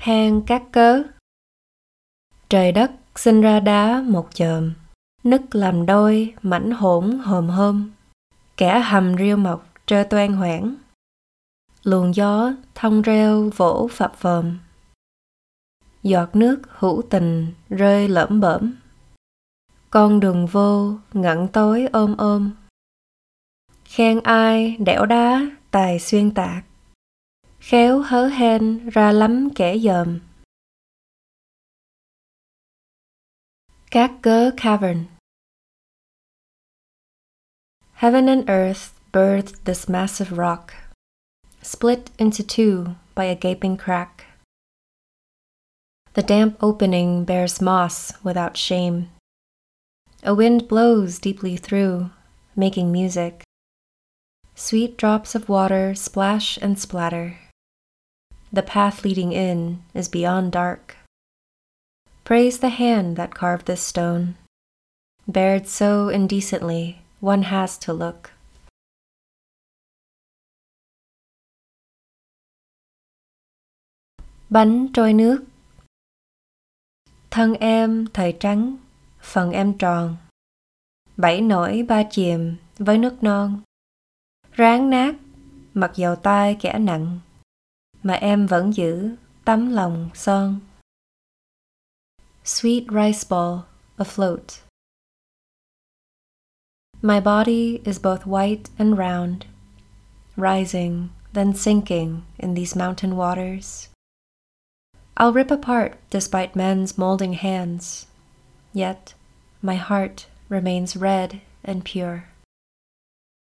hang các cớ. Trời đất sinh ra đá một chòm, nứt làm đôi mảnh hỗn hòm hôm. Kẻ hầm riêu mọc trơ toan hoảng. Luồng gió thông reo vỗ phập phồng. Giọt nước hữu tình rơi lởm bởm con đường vô ngẩn tối ôm ôm. Khen ai đẽo đá tài xuyên tạc. Khéo hớ hên ra lắm kẻ dòm cắc cớ cavern Heaven and earth birthed this massive rock, split into two by a gaping crack. The damp opening bears moss without shame. A wind blows deeply through, making music. Sweet drops of water splash and splatter. The path leading in is beyond dark. Praise the hand that carved this stone, bared so indecently one has to look. Bánh trôi nước. Thân em thời trắng, phần em tròn. Bảy nổi ba chìm với nước non. Ráng nát, mặc dầu tai kẻ nặng Mà em vẫn giữ tấm lòng son Sweet rice ball afloat My body is both white and round, rising, then sinking in these mountain waters. I'll rip apart despite men's molding hands, yet my heart remains red and pure.